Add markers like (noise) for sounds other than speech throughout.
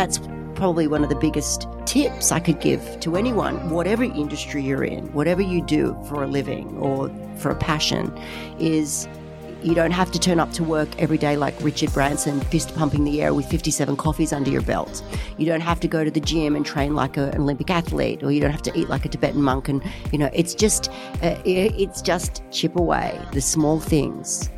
that's probably one of the biggest tips I could give to anyone, whatever industry you're in, whatever you do for a living or for a passion, is you don't have to turn up to work every day like Richard Branson, fist pumping the air with 57 coffees under your belt. You don't have to go to the gym and train like an Olympic athlete, or you don't have to eat like a Tibetan monk. And you know, it's just uh, it's just chip away the small things.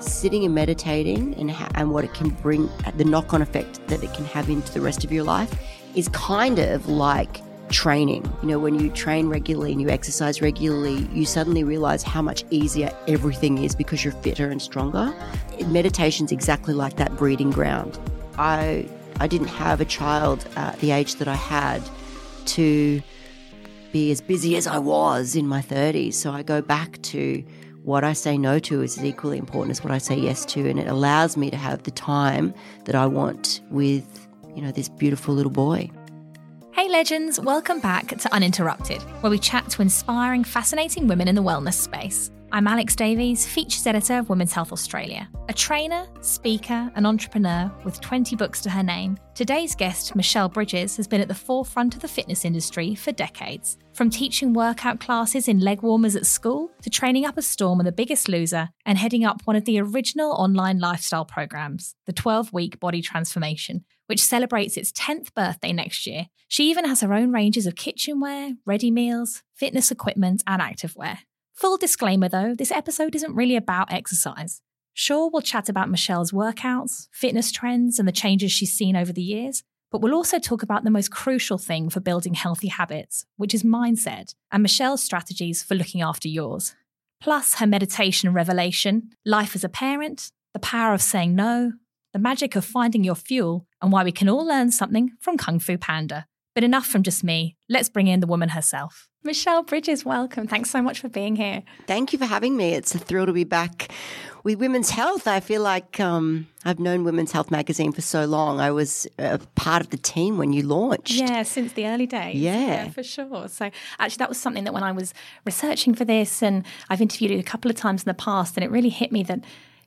Sitting and meditating and, ha- and what it can bring, the knock on effect that it can have into the rest of your life is kind of like training. You know, when you train regularly and you exercise regularly, you suddenly realize how much easier everything is because you're fitter and stronger. Meditation's exactly like that breeding ground. I I didn't have a child at the age that I had to be as busy as I was in my 30s. So I go back to what I say no to is as equally important as what I say yes to and it allows me to have the time that I want with, you know, this beautiful little boy. Hey legends, welcome back to Uninterrupted, where we chat to inspiring, fascinating women in the wellness space. I'm Alex Davies, features editor of Women's Health Australia. A trainer, speaker, and entrepreneur with 20 books to her name, today's guest, Michelle Bridges, has been at the forefront of the fitness industry for decades. From teaching workout classes in leg warmers at school to training up a storm on The Biggest Loser and heading up one of the original online lifestyle programs, the 12 week body transformation, which celebrates its 10th birthday next year. She even has her own ranges of kitchenware, ready meals, fitness equipment, and activewear. Full disclaimer though, this episode isn't really about exercise. Sure, we'll chat about Michelle's workouts, fitness trends, and the changes she's seen over the years, but we'll also talk about the most crucial thing for building healthy habits, which is mindset, and Michelle's strategies for looking after yours. Plus, her meditation revelation, life as a parent, the power of saying no, the magic of finding your fuel, and why we can all learn something from Kung Fu Panda. But enough from just me. Let's bring in the woman herself. Michelle Bridges, welcome. Thanks so much for being here. Thank you for having me. It's a thrill to be back with Women's Health. I feel like um, I've known Women's Health magazine for so long. I was a part of the team when you launched. Yeah, since the early days. Yeah. yeah. for sure. So actually, that was something that when I was researching for this, and I've interviewed you a couple of times in the past, and it really hit me that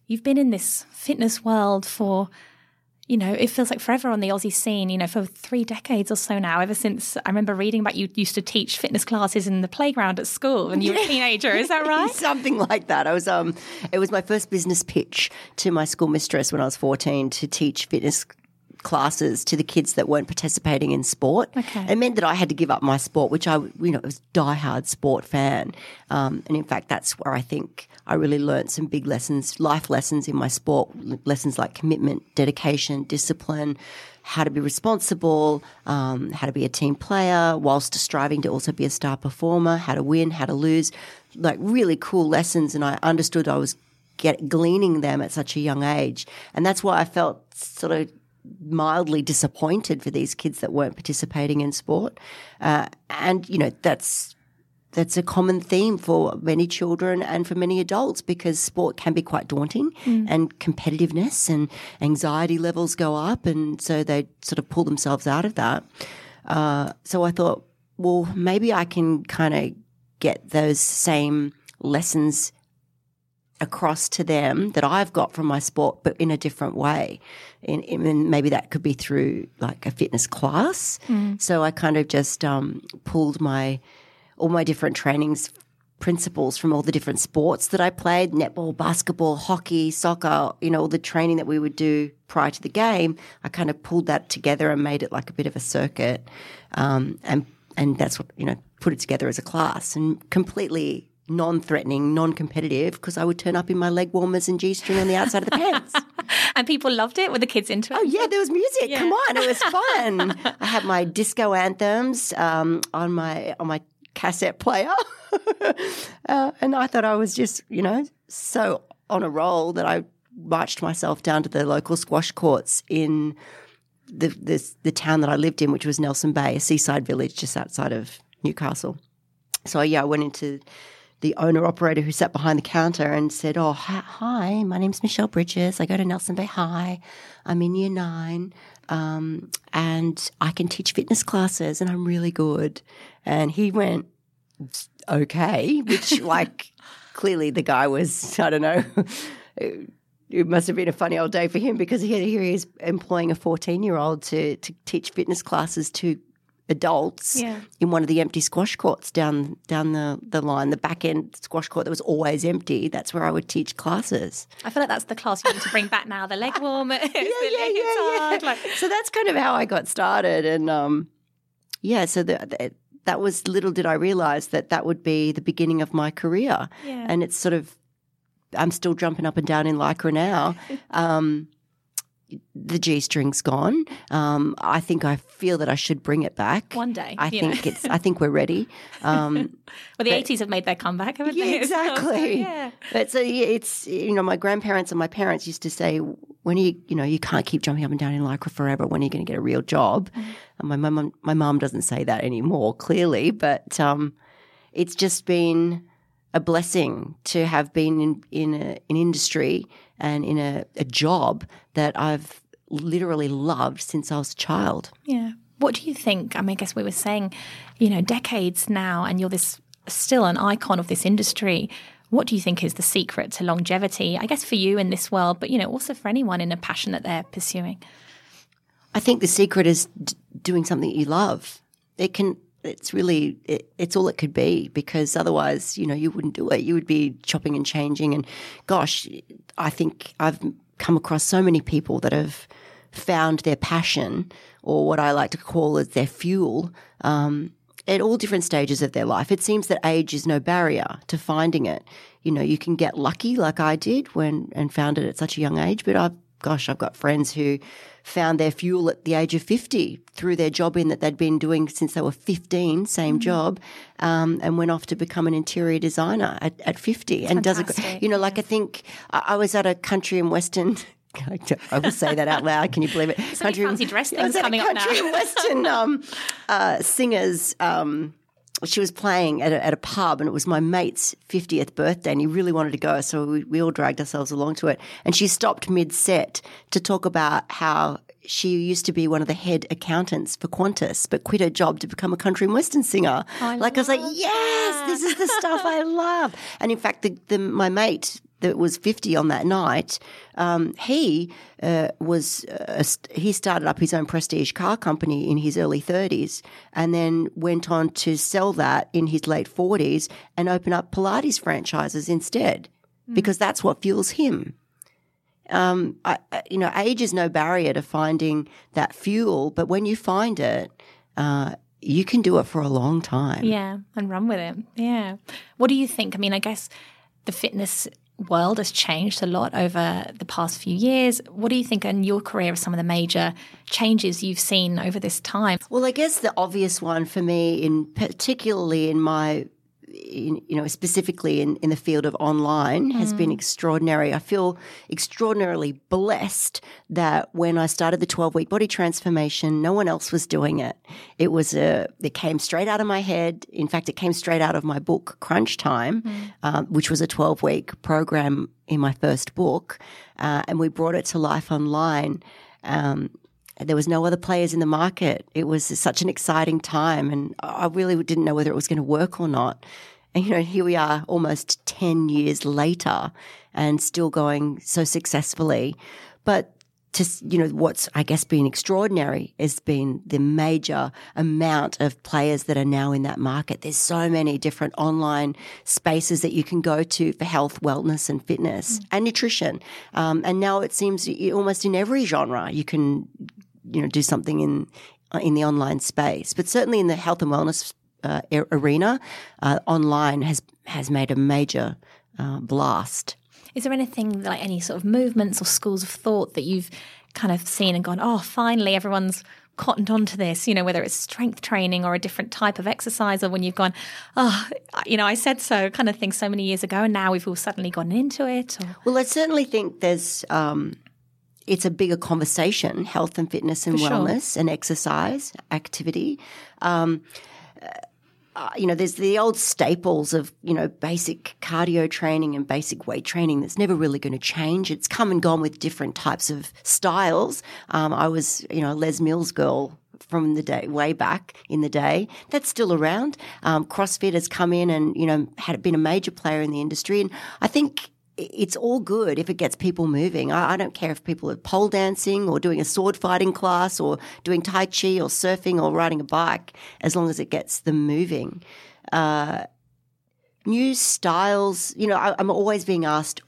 you've been in this fitness world for you know, it feels like forever on the Aussie scene, you know, for three decades or so now, ever since I remember reading about you used to teach fitness classes in the playground at school when you were a (laughs) teenager. Is that right? (laughs) Something like that. I was, um, it was my first business pitch to my school mistress when I was 14 to teach fitness classes to the kids that weren't participating in sport. Okay. It meant that I had to give up my sport, which I, you know, was diehard sport fan. Um, and in fact, that's where I think I really learned some big lessons, life lessons in my sport, lessons like commitment, dedication, discipline, how to be responsible, um, how to be a team player, whilst striving to also be a star performer, how to win, how to lose, like really cool lessons. And I understood I was get, gleaning them at such a young age. And that's why I felt sort of mildly disappointed for these kids that weren't participating in sport. Uh, and, you know, that's that's a common theme for many children and for many adults because sport can be quite daunting mm. and competitiveness and anxiety levels go up. And so they sort of pull themselves out of that. Uh, so I thought, well, maybe I can kind of get those same lessons across to them that I've got from my sport, but in a different way. And, and maybe that could be through like a fitness class. Mm. So I kind of just um, pulled my all my different trainings principles from all the different sports that I played netball, basketball, hockey, soccer, you know, all the training that we would do prior to the game. I kind of pulled that together and made it like a bit of a circuit. Um, and, and that's what, you know, put it together as a class and completely non-threatening, non-competitive because I would turn up in my leg warmers and g-string on the outside of the pants. (laughs) and people loved it. Were the kids into it? Oh yeah, there was music. Yeah. Come on, it was fun. (laughs) I had my disco anthems um, on my on my cassette player, (laughs) uh, and I thought I was just you know so on a roll that I marched myself down to the local squash courts in the, the the town that I lived in, which was Nelson Bay, a seaside village just outside of Newcastle. So yeah, I went into the owner operator who sat behind the counter and said, Oh, hi, my name's Michelle Bridges. I go to Nelson Bay High. I'm in year nine. Um, and I can teach fitness classes and I'm really good. And he went, Okay, which (laughs) like clearly the guy was, I don't know, (laughs) it must have been a funny old day for him because here, here he is employing a 14 year old to, to teach fitness classes to adults Yeah. in one of the empty squash courts down down the, the line, the back end squash court that was always empty. That's where I would teach classes. I feel like that's the class you need to bring back now. The leg warmers, (laughs) the leg hard, like- so that's kind of how I got started, and um, yeah. So the, the, that was little did I realize that that would be the beginning of my career, Yeah. and it's sort of I'm still jumping up and down in lycra now. Um, (laughs) the G string's gone. Um, I think I feel that I should bring it back. One day, I know. think it's. I think we're ready. Um, (laughs) well, the 80s have made their comeback, haven't yeah, (laughs) they? Exactly. (laughs) yeah. But so yeah, it's you know my grandparents and my parents used to say when are you you know you can't keep jumping up and down in lycra forever. When are you going to get a real job? Mm-hmm. And my mum my mum doesn't say that anymore clearly, but um, it's just been a blessing to have been in in a, an industry and in a, a job that I've literally loved since I was a child. Yeah. What do you think? I mean, I guess we were saying, you know, decades now, and you're this still an icon of this industry. What do you think is the secret to longevity? I guess for you in this world, but you know, also for anyone in a passion that they're pursuing. I think the secret is d- doing something you love. It can. It's really. It, it's all it could be because otherwise, you know, you wouldn't do it. You would be chopping and changing. And gosh, I think I've come across so many people that have found their passion, or what I like to call as their fuel, um, at all different stages of their life. It seems that age is no barrier to finding it. You know, you can get lucky like I did when and found it at such a young age, but I've gosh, I've got friends who found their fuel at the age of 50 through their job in that they'd been doing since they were 15, same job, um, and went off to become an interior designer at, at 50 and does it, Fantastic, you know, like I think I, I was at a country and western. (laughs) I will say that out loud. Can you believe it? (laughs) many fancy dress things coming up now. country and western um, uh, singers. Um, she was playing at a, at a pub, and it was my mate's 50th birthday, and he really wanted to go, so we, we all dragged ourselves along to it. And she stopped mid set to talk about how she used to be one of the head accountants for Qantas, but quit her job to become a country and western singer. I like I was like, yes, this is the stuff I love. And in fact, the, the my mate that was 50 on that night, um, he uh, was uh, he started up his own prestige car company in his early 30s, and then went on to sell that in his late 40s and open up Pilates franchises instead, because that's what fuels him. Um, I, I- you know, age is no barrier to finding that fuel, but when you find it, uh, you can do it for a long time. Yeah, and run with it. Yeah. What do you think? I mean, I guess the fitness world has changed a lot over the past few years. What do you think in your career are some of the major changes you've seen over this time? Well, I guess the obvious one for me, in particularly in my, in, you know, specifically in, in the field of online, has been extraordinary. I feel extraordinarily blessed that when I started the twelve week body transformation, no one else was doing it. It was a, it came straight out of my head. In fact, it came straight out of my book Crunch Time, um, which was a twelve week program in my first book, uh, and we brought it to life online. Um, there was no other players in the market. It was such an exciting time, and I really didn't know whether it was going to work or not. And you know, here we are, almost ten years later, and still going so successfully. But to you know, what's I guess been extraordinary has been the major amount of players that are now in that market. There's so many different online spaces that you can go to for health, wellness, and fitness and nutrition. Um, and now it seems almost in every genre you can you know do something in uh, in the online space, but certainly in the health and wellness uh, arena, uh, online has has made a major uh, blast. Is there anything like any sort of movements or schools of thought that you've kind of seen and gone, oh, finally everyone's cottoned onto this, you know, whether it's strength training or a different type of exercise, or when you've gone, oh, you know, I said so kind of thing so many years ago, and now we've all suddenly gone into it? Or, Well, I certainly think there's um, it's a bigger conversation: health and fitness and For sure. wellness and exercise activity. Um, uh, you know, there's the old staples of you know basic cardio training and basic weight training that's never really going to change. It's come and gone with different types of styles. Um, I was you know a Les Mills girl from the day way back in the day. That's still around. Um, CrossFit has come in and you know had been a major player in the industry, and I think it's all good if it gets people moving. I, I, don't care if people are pole dancing or doing a sword fighting class or doing Tai Chi or surfing or riding a bike, as long as it gets them moving. Uh, new styles, you know, I, am always being asked,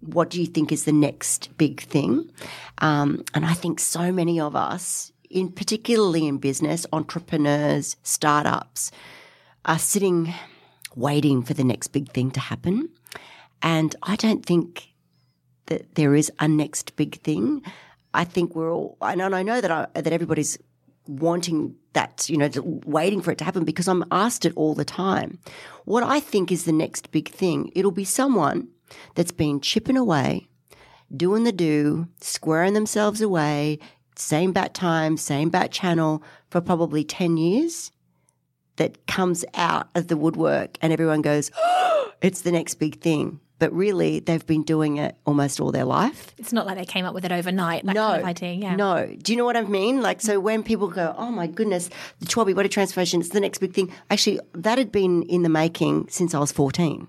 what, do you think is the next big thing? Um, and I think so many of us, in particularly in business, entrepreneurs, startups, are sitting waiting for the next big thing to happen. And I don't think that there is a next big thing. I think we're all, and I know that I, that everybody's wanting that, you know, waiting for it to happen because I'm asked it all the time. What I think is the next big thing, it'll be someone that's been chipping away, doing the do, squaring themselves away, same bat time, same bat channel for probably 10 years that comes out of the woodwork and everyone goes, oh, (gasps) it's the next big thing but really they've been doing it almost all their life. It's not like they came up with it overnight. No, kind of idea, yeah. No. Do you know what I mean? Like, so when people go, "Oh my goodness, the 12 body transformation is the next big thing," actually, that had been in the making since I was 14.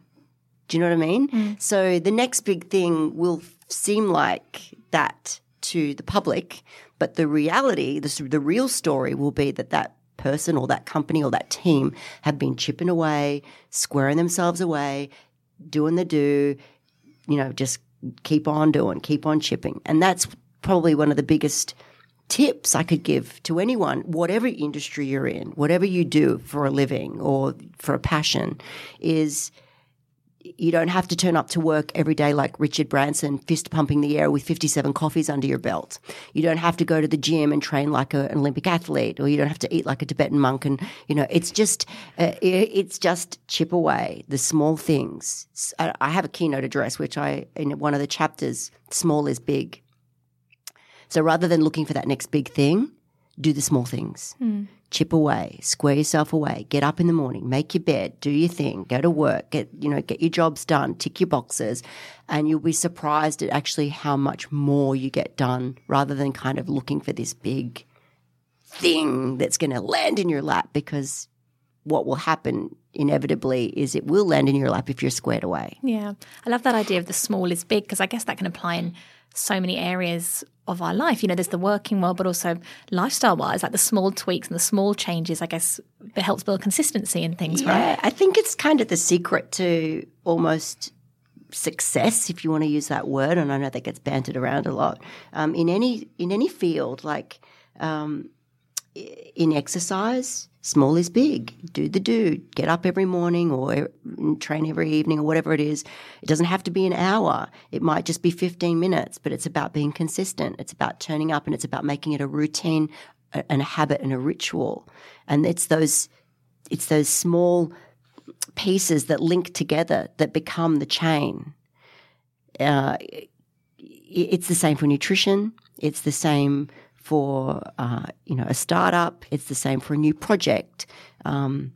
Do you know what I mean? Mm. So the next big thing will seem like that to the public, but the reality, the, the real story, will be that that person or that company or that team have been chipping away, squaring themselves away, doing the do, you know, just keep on doing, keep on chipping. And that's probably one of the biggest tips I could give to anyone, whatever industry you're in, whatever you do for a living or for a passion, is you don't have to turn up to work every day like Richard Branson, fist pumping the air with 57 coffees under your belt. You don't have to go to the gym and train like a, an Olympic athlete, or you don't have to eat like a Tibetan monk. And, you know, it's just, uh, it's just chip away the small things. I have a keynote address, which I, in one of the chapters, small is big. So rather than looking for that next big thing, do the small things. Mm chip away, square yourself away, get up in the morning, make your bed, do your thing, go to work, get, you know, get your jobs done, tick your boxes, and you'll be surprised at actually how much more you get done rather than kind of looking for this big thing that's going to land in your lap because what will happen inevitably is it will land in your lap if you're squared away. Yeah. I love that idea of the small is big because I guess that can apply in so many areas of our life. You know, there's the working world, but also lifestyle wise, like the small tweaks and the small changes, I guess it helps build consistency in things, yeah, right? I think it's kind of the secret to almost success, if you want to use that word. And I know that gets bantered around a lot. Um, in any in any field, like um, in exercise, small is big. Do the do. Get up every morning or train every evening or whatever it is. It doesn't have to be an hour. It might just be 15 minutes, but it's about being consistent. It's about turning up and it's about making it a routine and a habit and a ritual. And it's those, it's those small pieces that link together that become the chain. Uh, it's the same for nutrition. It's the same for uh, you know a startup. It's the same for a new project. Um,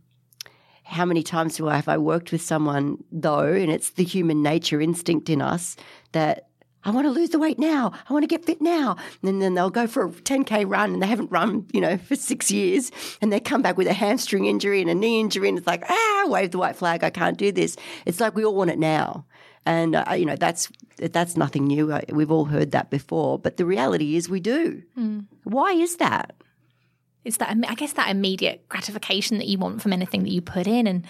how many times do I have I worked with someone though, and it's the human nature instinct in us that I want to lose the weight now. I want to get fit now. And then they'll go for a 10K run and they haven't run, you know, for six years. And they come back with a hamstring injury and a knee injury. And it's like, ah, wave the white flag. I can't do this. It's like we all want it now. And, uh, you know, that's, that's nothing new. Uh, we've all heard that before. But the reality is we do. Mm. Why is that? It's that, I guess, that immediate gratification that you want from anything that you put in. And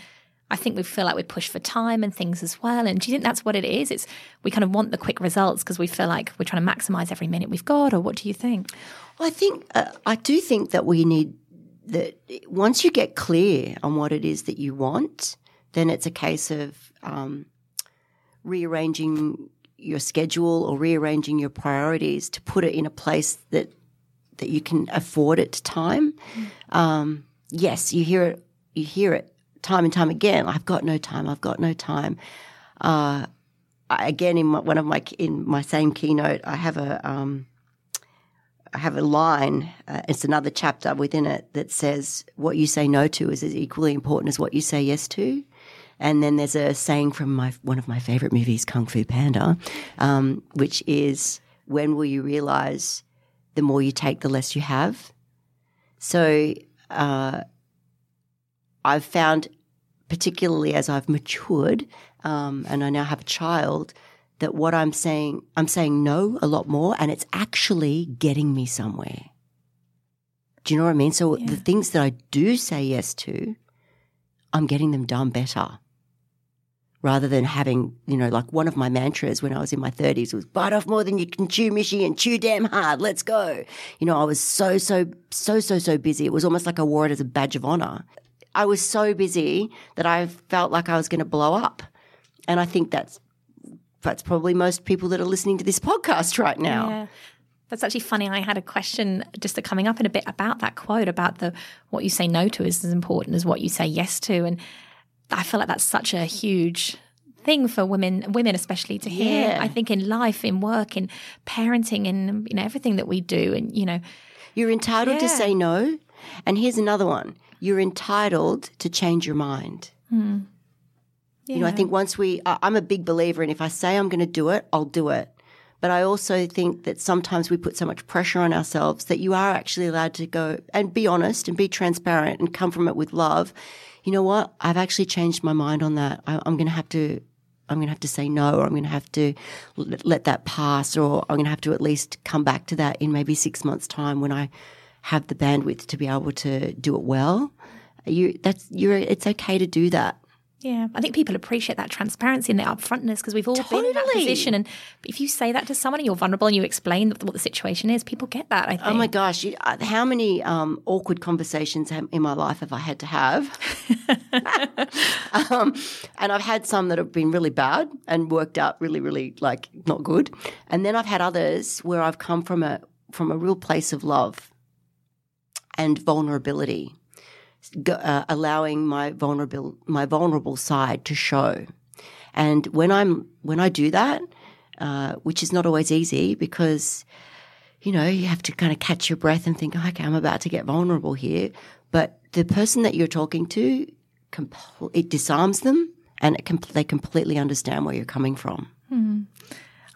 I think we feel like we push for time and things as well. And do you think that's what it is? It's we kind of want the quick results because we feel like we're trying to maximize every minute we've got. Or what do you think? Well, I think uh, I do think that we need that once you get clear on what it is that you want, then it's a case of um, rearranging your schedule or rearranging your priorities to put it in a place that that you can afford it time. Mm. Um, yes, you hear it. You hear it time and time again. I've got no time. I've got no time. Uh, again, in my, one of my in my same keynote, I have a um, I have a line. Uh, it's another chapter within it that says, "What you say no to is as equally important as what you say yes to." And then there's a saying from my one of my favorite movies, Kung Fu Panda, um, which is, "When will you realize the more you take, the less you have?" So uh, I've found, particularly as I've matured um, and I now have a child, that what I'm saying, I'm saying no a lot more and it's actually getting me somewhere. Do you know what I mean? So yeah. the things that I do say yes to, I'm getting them done better rather than having, you know, like one of my mantras when I was in my 30s was bite off more than you can chew, Mishy, and chew damn hard. Let's go. You know, I was so, so, so, so, so busy. It was almost like I wore it as a badge of honor. I was so busy that I felt like I was going to blow up. And I think that's that's probably most people that are listening to this podcast right now. Yeah. That's actually funny. I had a question just coming up in a bit about that quote about the what you say no to is as important as what you say yes to, and I feel like that's such a huge thing for women, women especially to hear. Yeah. I think in life, in work, in parenting, in you know everything that we do, and you know, you're entitled yeah. to say no. And here's another one: you're entitled to change your mind. Hmm. Yeah. You know, I think once we, I'm a big believer in if I say I'm going to do it, I'll do it. But I also think that sometimes we put so much pressure on ourselves that you are actually allowed to go and be honest and be transparent and come from it with love. You know what? I've actually changed my mind on that. I, am going to have to. I'm going to have to say no, or I'm going to have to let that pass, or I'm going to have to at least come back to that in maybe six months' time when I have the bandwidth to be able to do it well. You, that's you're. It's okay to do that. Yeah, I think people appreciate that transparency and the upfrontness because we've all totally. been in that position. And if you say that to someone and you're vulnerable and you explain what the situation is, people get that. I think. Oh my gosh, you, uh, how many um, awkward conversations in my life have I had to have? (laughs) um, and I've had some that have been really bad and worked out really, really like not good. And then I've had others where I've come from a from a real place of love and vulnerability uh, allowing my vulnerable my vulnerable side to show. And when I'm when I do that, uh, which is not always easy because you know you have to kind of catch your breath and think, okay, I'm about to get vulnerable here. But the person that you're talking to, it disarms them, and it com- they completely understand where you're coming from. Hmm.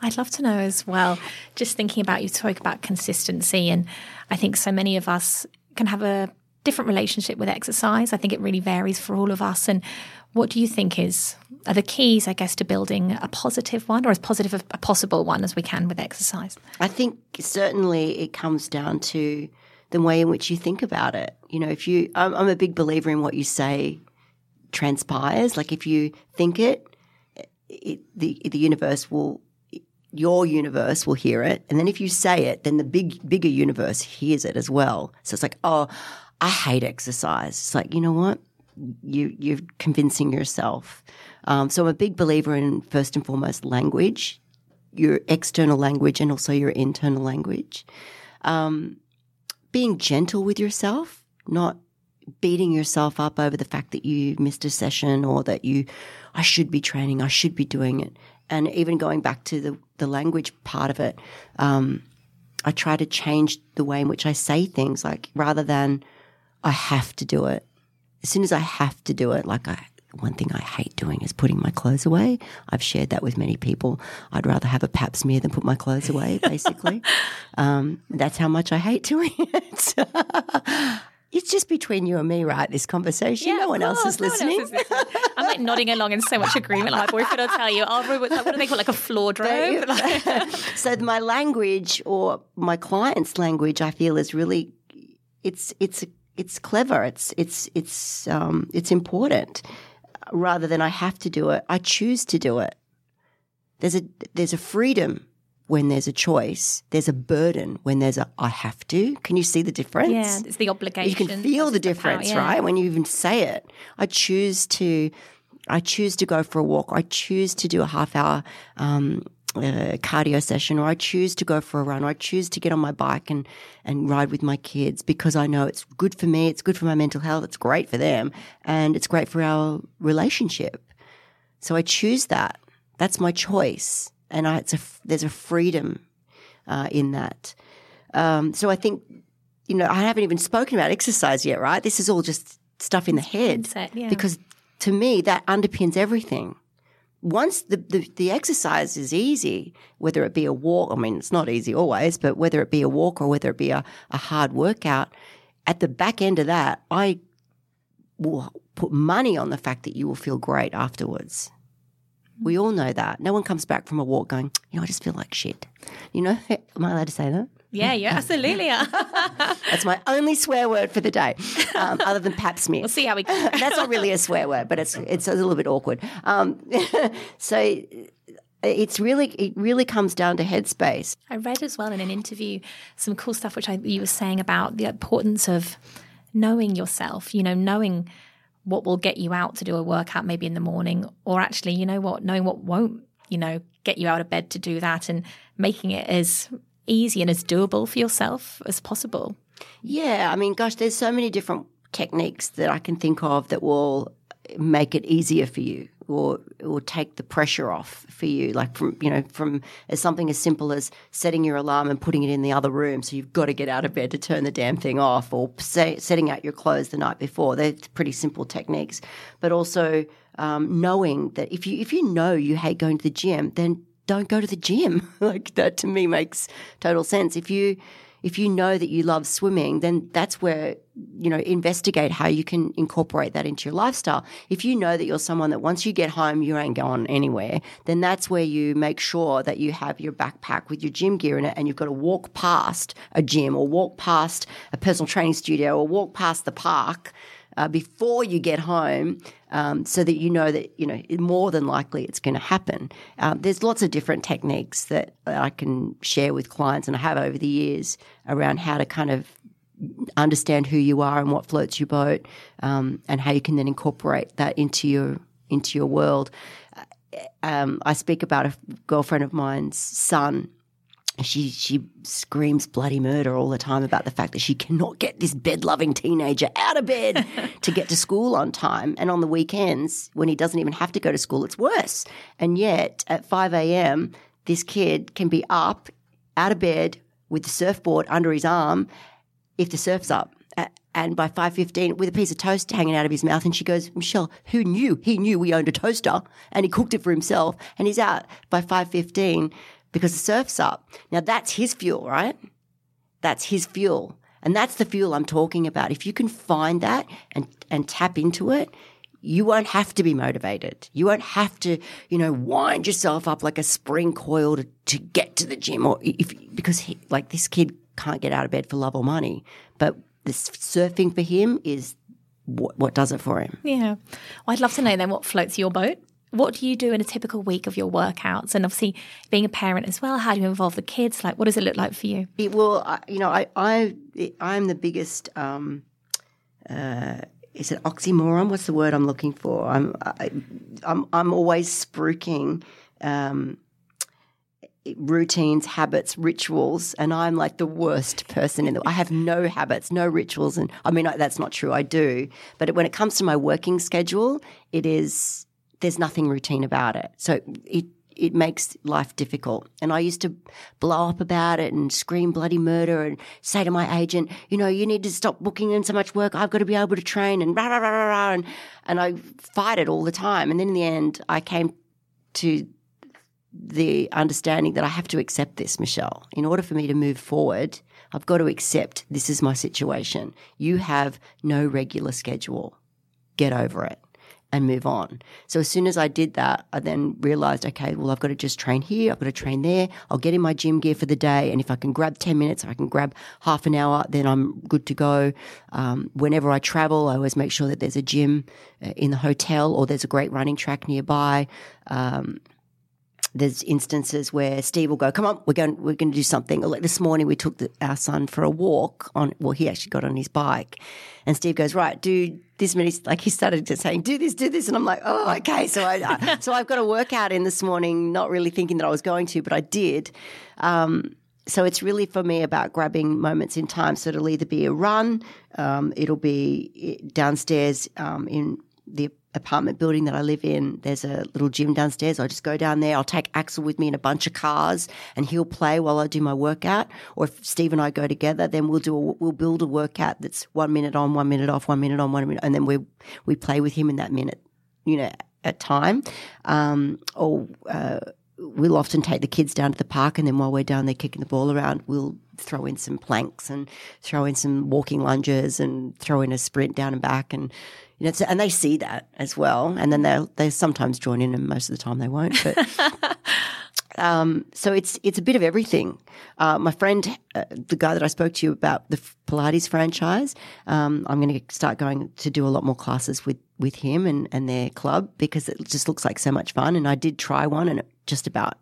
I'd love to know as well. Just thinking about you talk about consistency, and I think so many of us can have a different relationship with exercise. I think it really varies for all of us. And what do you think is are the keys, I guess, to building a positive one or as positive a possible one as we can with exercise? I think certainly it comes down to the way in which you think about it. You know, if you, I'm, I'm a big believer in what you say transpires. Like if you think it, it the the universe will your universe will hear it and then if you say it then the big bigger universe hears it as well so it's like oh I hate exercise. It's like, you know what? You, you're convincing yourself. Um, so I'm a big believer in first and foremost language, your external language and also your internal language. Um, being gentle with yourself, not beating yourself up over the fact that you missed a session or that you, I should be training, I should be doing it. And even going back to the, the language part of it, um, I try to change the way in which I say things, like rather than, I have to do it. As soon as I have to do it, like I, one thing I hate doing is putting my clothes away. I've shared that with many people. I'd rather have a pap smear than put my clothes away, basically. (laughs) um, that's how much I hate doing (laughs) it. It's just between you and me, right? This conversation. Yeah, no one else is no listening. Else is listening. I'm like nodding along in so much agreement. Like boyfriend will tell you, "Oh, what do they call it? like a floor drove?" (laughs) so my language or my client's language, I feel, is really it's it's it's clever. It's it's it's um, it's important. Rather than I have to do it, I choose to do it. There's a there's a freedom when there's a choice. There's a burden when there's a I have to. Can you see the difference? Yeah, it's the obligation. You can feel the difference, the power, yeah. right? When you even say it. I choose to I choose to go for a walk. I choose to do a half hour um, a cardio session or I choose to go for a run or I choose to get on my bike and, and ride with my kids because I know it's good for me, it's good for my mental health, it's great for them, and it's great for our relationship. So I choose that. That's my choice. And I, it's a, there's a freedom uh, in that. Um, so I think, you know, I haven't even spoken about exercise yet, right? This is all just stuff in the head. Mindset, yeah. Because to me, that underpins everything once the, the, the, exercise is easy, whether it be a walk, I mean, it's not easy always, but whether it be a walk or whether it be a, a hard workout, at the back end of that, I will put money on the fact that you will feel great afterwards. We all know that. No one comes back from a walk going, you know, I just feel like shit. You know, am I allowed to say that? Yeah, you absolutely are. (laughs) That's my only swear word for the day, um, other than pap smear. We'll see how we go. (laughs) That's not really a swear word, but it's it's a little bit awkward. Um, (laughs) so it's really it really comes down to headspace. I read as well in an interview some cool stuff which I, you were saying about the importance of knowing yourself. You know, knowing what will get you out to do a workout maybe in the morning, or actually, you know what, knowing what won't, you know, get you out of bed to do that, and making it as easy and as doable for yourself as possible. Yeah, I mean, gosh, there's so many different techniques that I can think of that will make it easier for you or or take the pressure off for you like from you know from as something as simple as setting your alarm and putting it in the other room so you've got to get out of bed to turn the damn thing off or say, setting out your clothes the night before they're pretty simple techniques but also um, knowing that if you if you know you hate going to the gym then don't go to the gym. (laughs) like that to me makes total sense. If you if you know that you love swimming, then that's where, you know, investigate how you can incorporate that into your lifestyle. If you know that you're someone that once you get home, you ain't going anywhere, then that's where you make sure that you have your backpack with your gym gear in it and you've got to walk past a gym or walk past a personal training studio or walk past the park uh, before you get home um, so that you know that you know more than likely it's going to happen. Um, there's lots of different techniques that I can share with clients, and I have over the years around how to kind of understand who you are and what floats your boat, um, and how you can then incorporate that into your into your world. Uh, um, I speak about a girlfriend of mine's son she she screams bloody murder all the time about the fact that she cannot get this bed loving teenager out of bed to get to school on time. And on the weekends, when he doesn't even have to go to school, it's worse. And yet at five a.m., this kid can be up out of bed with the surfboard under his arm if the surf's up. And by five fifteen, with a piece of toast hanging out of his mouth, and she goes, "Michelle, who knew? He knew we owned a toaster, and he cooked it for himself, and he's out by five fifteen because the surf's up. Now that's his fuel, right? That's his fuel. And that's the fuel I'm talking about. If you can find that and, and tap into it, you won't have to be motivated. You won't have to, you know, wind yourself up like a spring coil to, to get to the gym or if, because he, like this kid can't get out of bed for love or money, but this surfing for him is what, what does it for him. Yeah. Well, I'd love to know then what floats your boat what do you do in a typical week of your workouts? And obviously, being a parent as well, how do you involve the kids? Like, what does it look like for you? It will, you know, I, I, I'm the biggest. Um, uh, is it oxymoron? What's the word I'm looking for? I'm, I, am i am I'm always spruiking. Um, routines, habits, rituals, and I'm like the worst person in the. I have no habits, no rituals, and I mean that's not true. I do, but when it comes to my working schedule, it is there's nothing routine about it. So it it makes life difficult. And I used to blow up about it and scream bloody murder and say to my agent, you know, you need to stop booking in so much work. I've got to be able to train and rah, rah, rah, rah, rah. And, and I fight it all the time. And then in the end, I came to the understanding that I have to accept this, Michelle. In order for me to move forward, I've got to accept this is my situation. You have no regular schedule. Get over it and move on. So as soon as I did that, I then realized, okay, well, I've got to just train here. I've got to train there. I'll get in my gym gear for the day. And if I can grab 10 minutes, if I can grab half an hour, then I'm good to go. Um, whenever I travel, I always make sure that there's a gym uh, in the hotel or there's a great running track nearby. Um, there's instances where Steve will go, "Come on, we're going, we're going to do something." Like this morning, we took the, our son for a walk on. Well, he actually got on his bike, and Steve goes, "Right, do this many." Like he started just saying, "Do this, do this," and I'm like, "Oh, okay." So I, uh, (laughs) so I've got a workout in this morning, not really thinking that I was going to, but I did. Um, so it's really for me about grabbing moments in time. So it'll either be a run, um, it'll be eh, downstairs um, in the apartment building that I live in, there's a little gym downstairs. I just go down there. I'll take Axel with me in a bunch of cars, and he'll play while I do my workout. Or if Steve and I go together, then we'll do a, we'll build a workout that's one minute on, one minute off, one minute on, one minute, and then we we play with him in that minute, you know, at time. Um, or uh, we'll often take the kids down to the park, and then while we're down there kicking the ball around, we'll throw in some planks and throw in some walking lunges and throw in a sprint down and back and you know, and they see that as well, and then they they sometimes join in, and most of the time they won't. But (laughs) um, so it's it's a bit of everything. Uh, my friend, uh, the guy that I spoke to you about the Pilates franchise, um, I'm going to start going to do a lot more classes with with him and and their club because it just looks like so much fun. And I did try one, and it just about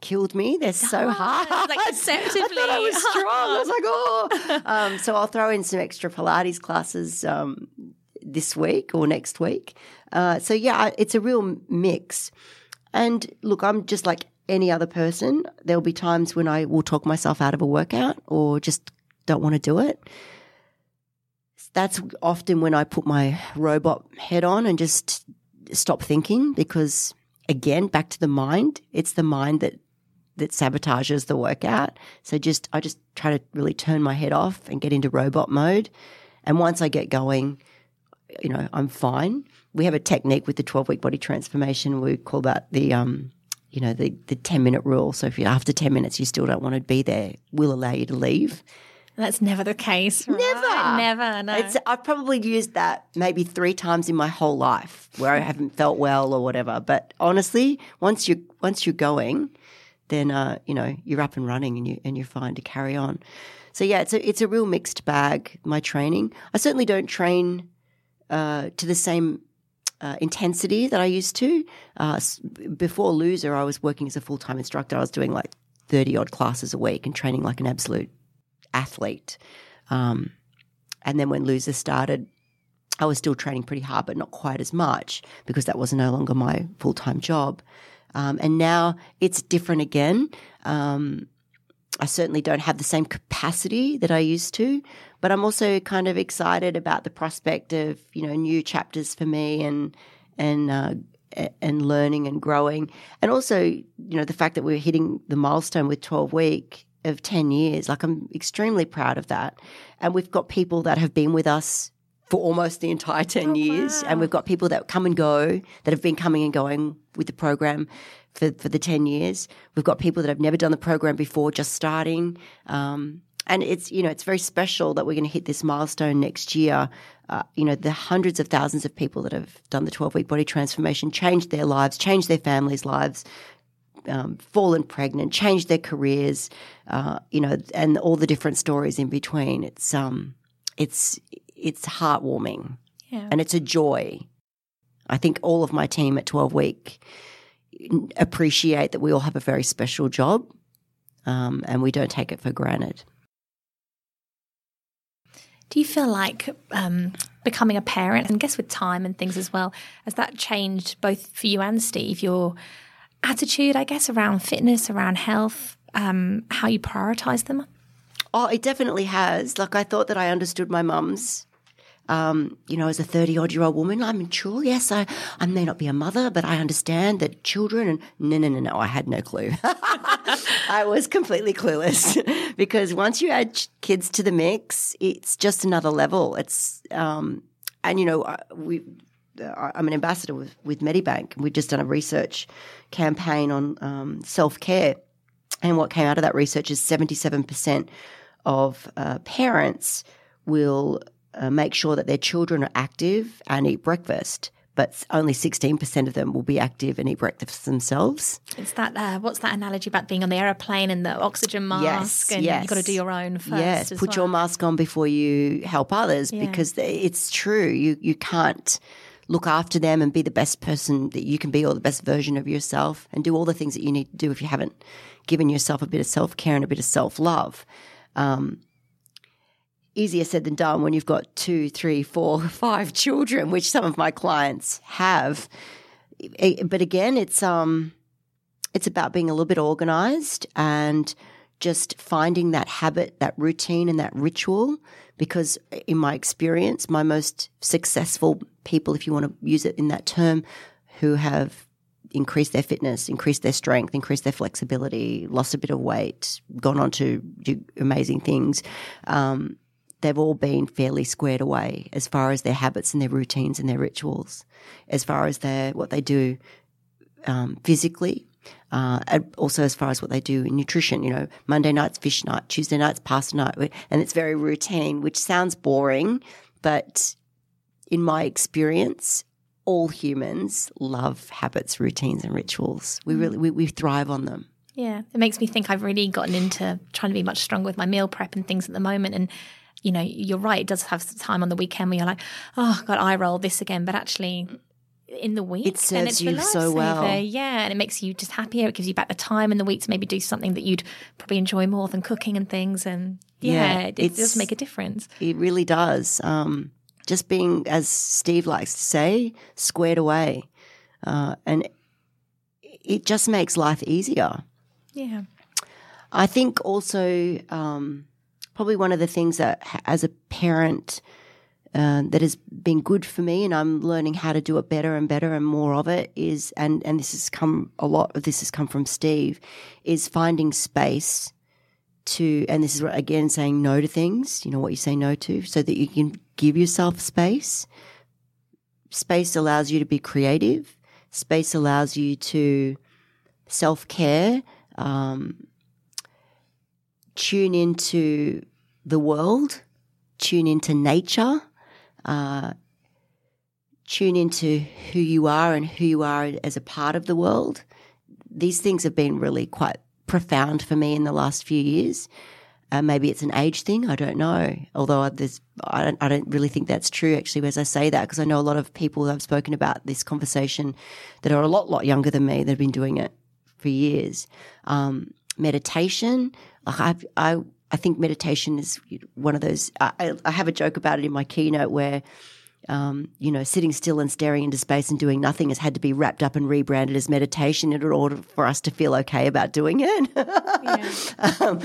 killed me. They're so hard. Like deceptively. (laughs) I thought I was strong. I was like, oh. (laughs) Um, so I'll throw in some extra Pilates classes um, this week or next week. Uh, so yeah, it's a real mix. And look, I'm just like any other person. There'll be times when I will talk myself out of a workout or just don't want to do it. That's often when I put my robot head on and just stop thinking because again, back to the mind. It's the mind that that sabotages the workout. So just I just try to really turn my head off and get into robot mode. And once I get going, you know, I'm fine. We have a technique with the 12 week body transformation. We call that the, um, you know, the, the 10 minute rule. So if you after 10 minutes you still don't want to be there, we'll allow you to leave. That's never the case. Right? Never. Never. No. It's, I've probably used that maybe three times in my whole life where I haven't felt well or whatever. But honestly, once you once you're going, then uh, you know you're up and running and you and you're fine to carry on. So yeah, it's a it's a real mixed bag. My training, I certainly don't train uh, to the same uh, intensity that I used to. Uh, before Loser, I was working as a full time instructor. I was doing like thirty odd classes a week and training like an absolute athlete. Um, and then when Loser started, I was still training pretty hard, but not quite as much because that was no longer my full time job. Um, and now it's different again. Um, I certainly don't have the same capacity that I used to, but I'm also kind of excited about the prospect of you know new chapters for me and and uh, and learning and growing, and also you know the fact that we're hitting the milestone with 12 week of 10 years. Like I'm extremely proud of that, and we've got people that have been with us for almost the entire 10 Oh, years. wow. And we've got people that come and go that have been coming and going with the program for, for the 10 years. We've got people that have never done the program before, just starting. Um, and it's, you know, it's very special that we're going to hit this milestone next year. Uh, you know, the hundreds of thousands of people that have done the 12 week body transformation, changed their lives, changed their families' lives, um, fallen pregnant, changed their careers, uh, you know, and all the different stories in between. It's, um, it's, it's heartwarming yeah. and it's a joy. I think all of my team at 12 Week appreciate that we all have a very special job um, and we don't take it for granted. Do you feel like um, becoming a parent, and guess with time and things as well, has that changed both for you and Steve? Your attitude, I guess, around fitness, around health, um, how you prioritize them? Oh, it definitely has. Like I thought that I understood my mum's. Um, you know, as a thirty-odd year old woman, I'm mature. Yes, I, I may not be a mother, but I understand that children. And no, no, no, no. I had no clue. (laughs) I was completely clueless (laughs) because once you add kids to the mix, it's just another level. It's um, and you know I- we. I- I'm an ambassador with, with Medibank. We've just done a research campaign on um, self care, and what came out of that research is 77% of uh, parents will uh, make sure that their children are active and eat breakfast, but only 16% of them will be active and eat breakfast themselves. It's that, uh, what's that analogy about being on the aeroplane and the oxygen mask? Yes, and yes. you've got to do your own first. yes, put your mask on before you help others Yeah. because it's true. You you can't look after them and be the best person that you can be or the best version of yourself and do all the things that you need to do if you haven't given yourself a bit of self care and a bit of self love. Um, easier said than done when you've got two, three, four, (laughs) five children, which some of my clients have. But again, it's um, it's about being a little bit organized and just finding that habit, that routine, and that ritual. Because in my experience, my most successful people, if you want to use it in that term, who have increased their fitness, increased their strength, increased their flexibility, lost a bit of weight, gone on to do amazing things, um, they've all been fairly squared away as far as their habits and their routines and their rituals, as far as their what they do um, physically, uh, also as far as what they do in nutrition. You know, Monday night's fish night, Tuesday night's pasta night, and it's very routine, which sounds boring, but in my experience, all humans love habits, routines, and rituals. We really we, we thrive on them. Yeah, it makes me think I've really gotten into trying to be much stronger with my meal prep and things at the moment. And you know, you're right; it does have time on the weekend where you're like, "Oh God, I roll this again," but actually. In the week, It serves it's you so well. Yeah, and it makes you just happier. It gives you back the time in the week to maybe do something that you'd probably enjoy more than cooking and things. And yeah, Yeah, it, it does make a difference. It really does. Um, just being, as Steve likes to say, squared away, uh, and it just makes life easier. Yeah, I think also um, probably one of the things that, as a parent, uh, that has been good for me, and I'm learning how to do it better and better and more of it is, and and this has come a lot of this has come from Steve, is finding space to, and this is again saying no to things. You know what you say no to, so that you can give yourself space. Space allows you to be creative. Space allows you to self care. Um, tune into the world, tune into nature, uh, tune into who you are and who you are as a part of the world. These things have been really quite profound for me in the last few years. Uh, maybe it's an age thing. I don't know. Although there's, I don't, I don't really think that's true actually as I say that because I know a lot of people I've spoken about this conversation that are a lot, lot younger than me that have been doing it for years. Um, meditation, I, I, I think meditation is one of those. I, I have a joke about it in my keynote where, um, you know, sitting still and staring into space and doing nothing has had to be wrapped up and rebranded as meditation in order for us to feel okay about doing it. (laughs) um,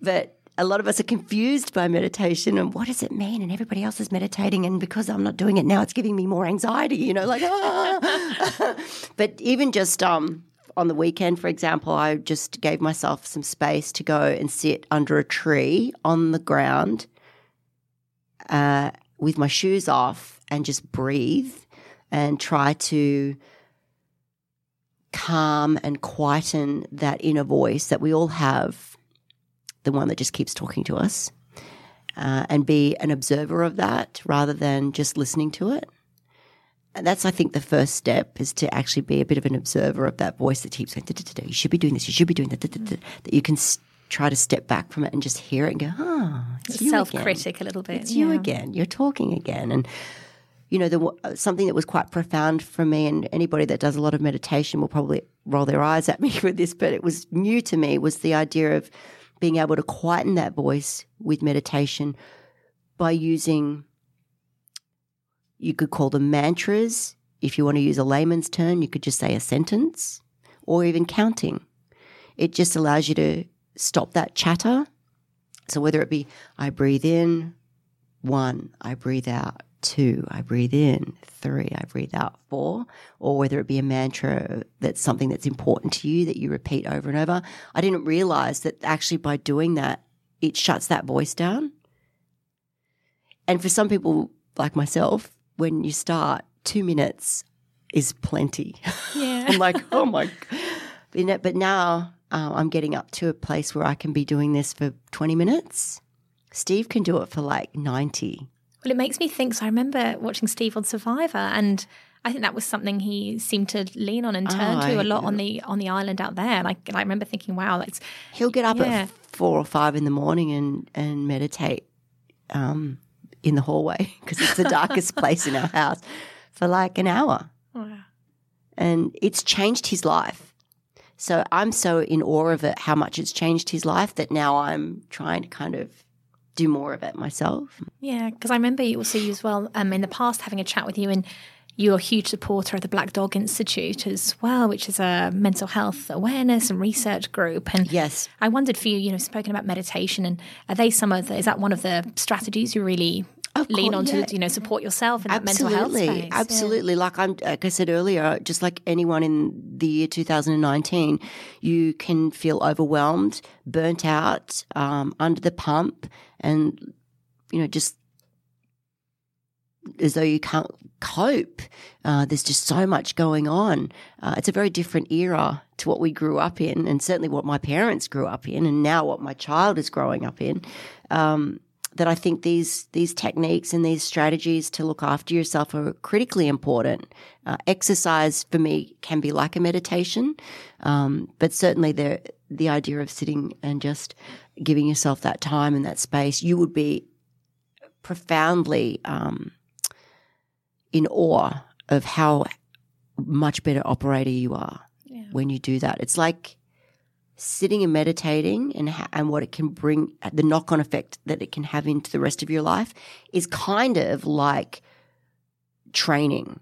but a lot of us are confused by meditation and what does it mean? And everybody else is meditating, and because I'm not doing it now, it's giving me more anxiety. You know, like (laughs) ah. (laughs) but even just um, on the weekend, for example, I just gave myself some space to go and sit under a tree on the ground uh, with my shoes off and just breathe and try to calm and quieten that inner voice that we all have, the one that just keeps talking to us, uh, and be an observer of that rather than just listening to it. And that's, I think, the first step is to actually be a bit of an observer of that voice that keeps going, "Da-da-da-da, you should be doing this, you should be doing that, da-da-da-da," that you can s- try to step back from it and just hear it and go, ah, it's you again. self-critic a little bit. It's you again. You're talking again. And, you know, the, uh, something that was quite profound for me, and anybody that does a lot of meditation will probably roll their eyes at (laughs) me with this, but it was new to me, was the idea of being able to quieten that voice with meditation by using, you could call them mantras. If you want to use a layman's term, you could just say a sentence or even counting. It just allows you to stop that chatter. So whether it be I breathe in, one, I breathe out, two, I breathe in, three, I breathe out, four, or whether it be a mantra that's something that's important to you that you repeat over and over. I didn't realize that actually by doing that, it shuts that voice down. And for some people like myself, when you start, two minutes is plenty. Yeah. (laughs) I'm like, oh my. You know, But now uh, I'm getting up to a place where I can be doing this for 20 minutes. Steve can do it for like 90. Well, it makes me think. So I remember watching Steve on Survivor, and I think that was something he seemed to lean on and turn Oh, to a lot on the on the island out there. And I, and I remember thinking, wow, that's He'll get up Yeah. at four or five in the morning and, and meditate um, in the hallway (laughs) because it's the darkest (laughs) place in our house for like an hour. wow. and it's changed his life. So I'm so in awe of it, how much it's changed his life that now I'm trying to kind of do more of it myself. Yeah, because I remember you also you as well um, in the past having a chat with you, and you're a huge supporter of the Black Dog Institute as well, which is a mental health awareness and research group. And Yes. I wondered for you, you know, spoken about meditation, and are they some of the, is that one of the strategies you really Of lean on yeah. to, you know, support yourself in that mental health space? Yeah. absolutely. Like I'm, like I said earlier, just like anyone in the year 2019, you can feel overwhelmed, burnt out, um, under the pump, and you know, just as though you can't cope. Uh, there's just so much going on. Uh, it's a very different era to what we grew up in, and certainly what my parents grew up in, and now what my child is growing up in. Um, that I think these these techniques and these strategies to look after yourself are critically important. Uh, exercise for me can be like a meditation, um, but certainly the the idea of sitting and just giving yourself that time and that space, you would be profoundly um, in awe of how much better operator you are yeah. when you do that. It's like sitting and meditating and ha- and what it can bring the knock on effect that it can have into the rest of your life is kind of like training.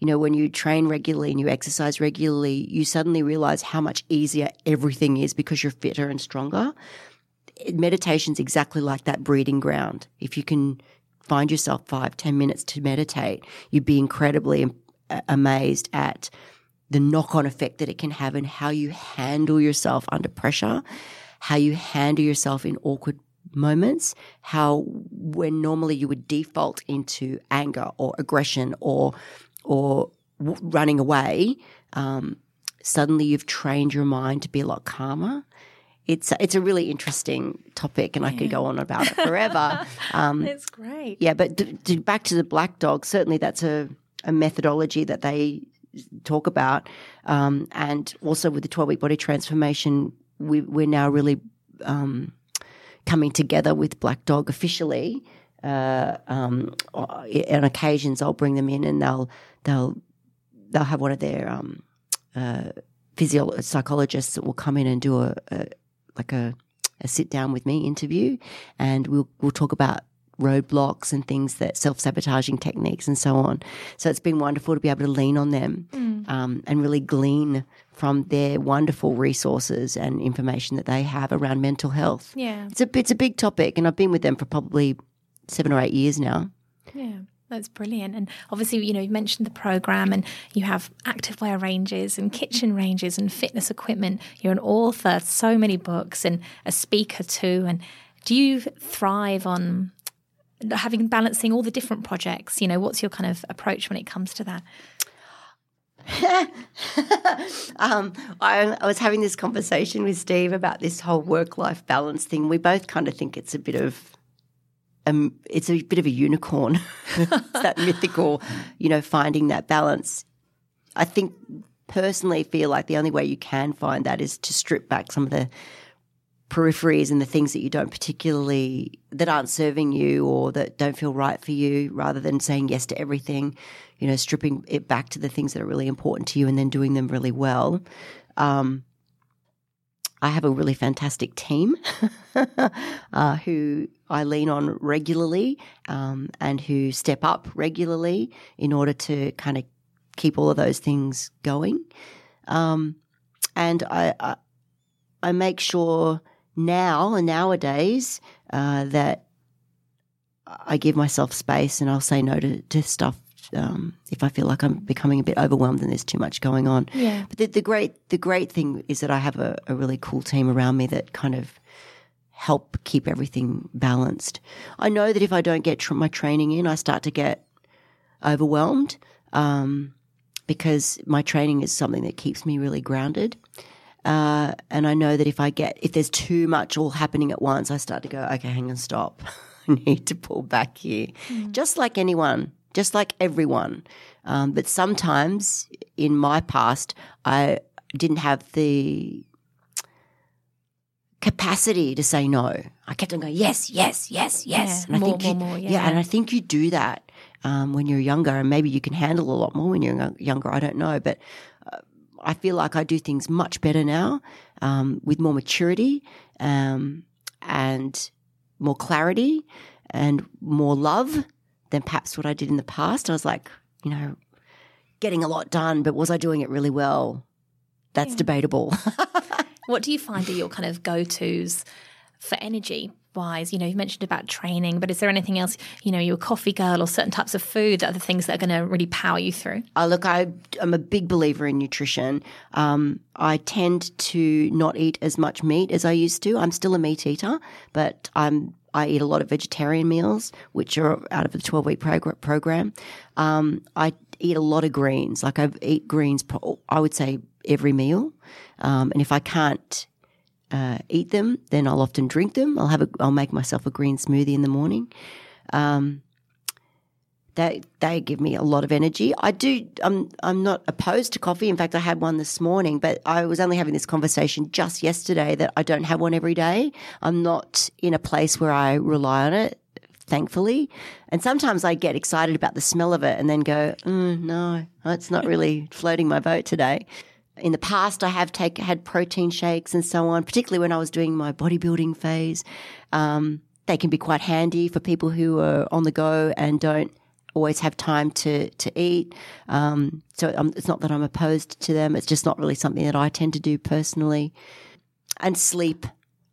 You know, when you train regularly and you exercise regularly, you suddenly realize how much easier everything is because you're fitter and stronger. Meditation's exactly like that breeding ground. If you can find yourself five, ten minutes to meditate, you'd be incredibly amazed at the knock on effect that it can have and how you handle yourself under pressure, how you handle yourself in awkward moments, how when normally you would default into anger or aggression or or running away, um, suddenly you've trained your mind to be a lot calmer. It's it's a really interesting topic, and yeah. I could go on about it forever. (laughs) Um, it's great. Yeah, but d- d- back to the black dog. Certainly, that's a a methodology that they talk about. Um, and also with the 12 week body transformation, we, we're now really um, coming together with Black Dog officially. Uh, um, on occasions, I'll bring them in and they'll they'll they'll have one of their um, uh, physio psychologists that will come in and do a, a like a, a sit down with me interview, and we'll we'll talk about roadblocks and things that self sabotaging techniques and so on. So it's been wonderful to be able to lean on them mm. um, and really glean from their wonderful resources and information that they have around mental health. Yeah, it's a it's a big topic, and I've been with them for probably seven or eight years now. Yeah. That's brilliant. And obviously, you know, you mentioned the program and you have activewear ranges and kitchen ranges and fitness equipment. You're an author, so many books and a speaker too. And do you thrive on having balancing all the different projects you know what's your kind of approach when it comes to that (laughs) um, I, I, was having this conversation with Steve about this whole work-life balance thing. We both kind of think it's a bit of, um, it's a bit of a unicorn. (laughs) that mythical, you know, finding that balance. I think personally feel like the only way you can find that is to strip back some of the peripheries and the things that you don't particularly that aren't serving you or that don't feel right for you rather than saying yes to everything you know stripping it back to the things that are really important to you and then doing them really well um, I have a really fantastic team (laughs) uh, who I lean on regularly um, and who step up regularly in order to kind of keep all of those things going. Um, and I, I, I make sure now and nowadays uh, that I give myself space and I'll say no to, to stuff um, if I feel like I'm becoming a bit overwhelmed and there's too much going on. Yeah. But the, the great the great thing is that I have a, a, really cool team around me that kind of help keep everything balanced. I know that if I don't get tr- my training in, I start to get overwhelmed um, because my training is something that keeps me really grounded. Uh, and I know that if I get, if there's too much all happening at once, I start to go, okay, hang on, stop. (laughs) I need to pull back here. Mm. Just like anyone, just like everyone. Um, but sometimes in my past, I didn't have the capacity to say no. I kept on going, yes, yes, yes, yes. Yeah, and I more, think you, more, more, yeah. yeah. and I think you do that um, when you're younger, and maybe you can handle a lot more when you're younger. I don't know, but I feel like I do things much better now um, with more maturity um, and more clarity and more love than perhaps what I did in the past. I was like, you know, getting a lot done, but was I doing it really well? That's yeah. debatable. (laughs) what do you find are your kind of go tos for energy? wise you know you mentioned about training but is there anything else you know you're a coffee girl or certain types of food that are the things that are going to really power you through uh, look I, i'm a big believer in nutrition um, i tend to not eat as much meat as i used to i'm still a meat eater but i'm I eat a lot of vegetarian meals, which are out of the 12 week prog- program. Um, I eat a lot of greens. Like I eat greens, I would say every meal. Um, and if I can't uh, eat them, then I'll often drink them. I'll have a, I'll make myself a green smoothie in the morning. Um, they they give me a lot of energy. I do. I'm I'm not opposed to coffee. In fact, I had one this morning, but I was only having this conversation just yesterday that I don't have one every day. I'm not in a place where I rely on it. Thankfully, and sometimes I get excited about the smell of it, and then go, mm, "No, it's not really floating my boat today." In the past, I have take, had protein shakes and so on, particularly when I was doing my bodybuilding phase. Um, they can be quite handy for people who are on the go and don't always have time to to eat. Um, so um, it's not that I'm opposed to them. It's just not really something that I tend to do personally. And sleep,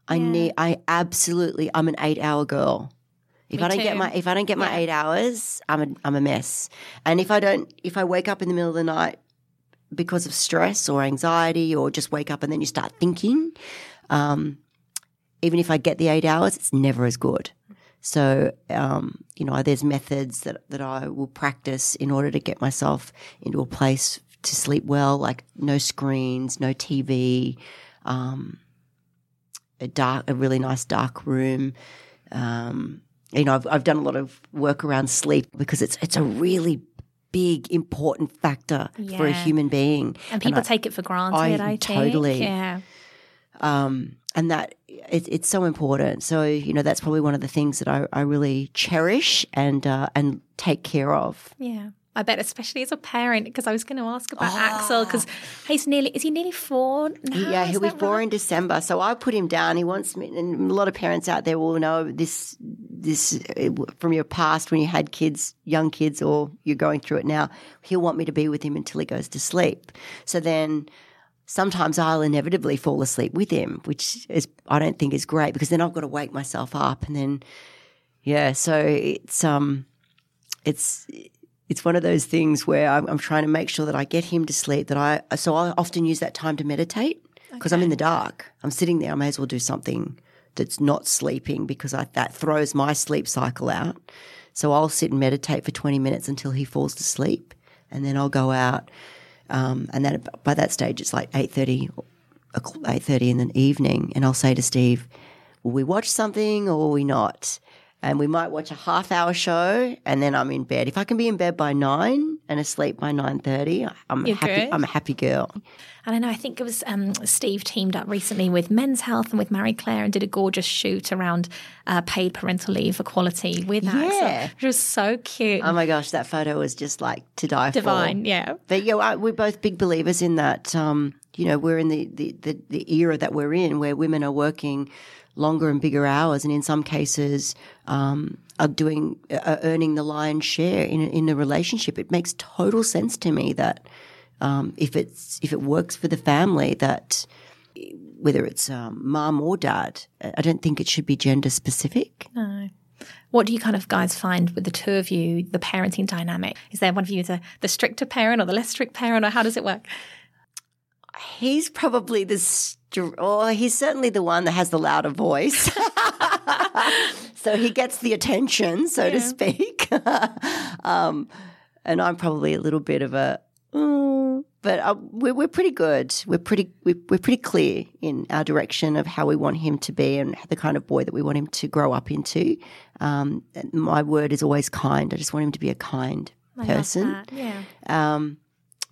I Yeah. need. I absolutely. I'm an eight hour girl. If Me I don't get my if I don't get my Yeah. eight hours, I'm a I'm a mess. And if I don't, if I wake up in the middle of the night because of stress or anxiety, or just wake up and then you start thinking, um, even if I get the eight hours, it's never as good. So, um, you know, there's methods that, that I will practice in order to get myself into a place to sleep well, like no screens, no TV, um, a dark, a really nice dark room. Um, you know, I've, I've done a lot of work around sleep because it's it's a really big, important factor for a human being. And people I- take it for granted, I I, think. totally- Yeah. um, and that it, it's so important. So you know that's probably one of the things that I, I really cherish and uh, and take care of. Yeah. I bet, especially as a parent, because I was going to ask about Axel, because he's nearly, is he nearly four now? yeah, he'll be four right? in December. So I put him down. He wants me, and a lot of parents out there will know this. This uh, from your past when you had kids, young kids, or you're going through it now. He'll want me to be with him until he goes to sleep. So then. Sometimes I'll inevitably fall asleep with him, which is I don't think is great because then I've got to wake myself up and then yeah, so it's um it's it's one of those things where I'm, I'm trying to make sure that I get him to sleep. That I so I often use that time to meditate because I'm in the dark. I'm sitting there. I may as well do something that's not sleeping because I, that throws my sleep cycle out. So I'll sit and meditate for 20 minutes until he falls to sleep, and then I'll go out. Um, and then by that stage, it's like 8:30, 8:30 in the evening, and I'll say to Steve, "Will we watch something or will we not?" And we might watch a half hour show, and then I'm in bed. If I can be in bed by nine and asleep by nine thirty, I'm a You're happy. good. I'm a happy girl. And I know, I think it was um, Steve teamed up recently with Men's Health and with Marie Claire and did a gorgeous shoot around uh, paid parental leave equality with that. Yeah. Axel, which was so cute. Oh my gosh, that photo was just like to die for. Divine, yeah. But yeah, I- we're both big believers in that. Um, you know, we're in the, the, the, the era that we're in where women are working longer and bigger hours, and in some cases, um, are doing are earning the lion's share in a, in a relationship. It makes total sense to me that um, if it's if it works for the family, that whether it's um, mum or dad, I don't think it should be gender specific. No. What do you kind of guys find with the two of you, the parenting dynamic? Is there one of you the, the stricter parent or the less strict parent, or how does it work? He's probably the, str- or he's certainly the one that has the louder voice. (laughs) so he gets the attention, so to speak. (laughs) um, and I'm probably a little bit of a, "Mm," but uh, we're, we're pretty good. We're pretty, we're, we're pretty clear in our direction of how we want him to be and the kind of boy that we want him to grow up into. Um, my word is always kind. I just want him to be a kind I person Yeah. um,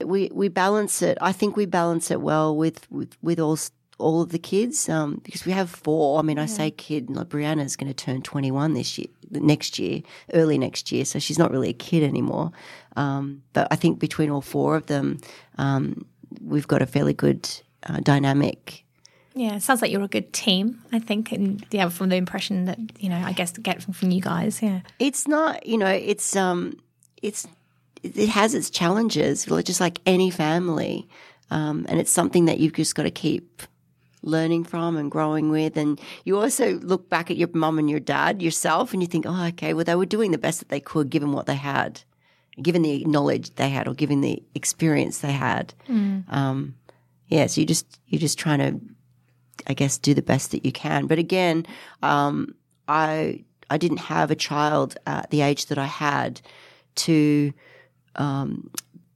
we we balance it. I think we balance it well with with, with all all of the kids um, because we have four. I mean, I say kid. Like Brianna's going to turn twenty one this year, next year, early next year. So she's not really a kid anymore. Um, but I think between all four of them, um, we've got a fairly good uh, dynamic. Yeah, it sounds like you're a good team, I think. And yeah, from the impression that, you know, I guess get from, from you guys. Yeah. It's not, you know, it's um, it's it has its challenges, just like any family, um, and it's something that you've just got to keep learning from and growing with. And you also look back at your mum and your dad yourself, and you think, oh, okay, well, they were doing the best that they could given what they had, given the knowledge they had, or given the experience they had. Um, yeah, so you just you're just trying to, I guess, do the best that you can. But again, um, I I didn't have a child at the age that I had to um,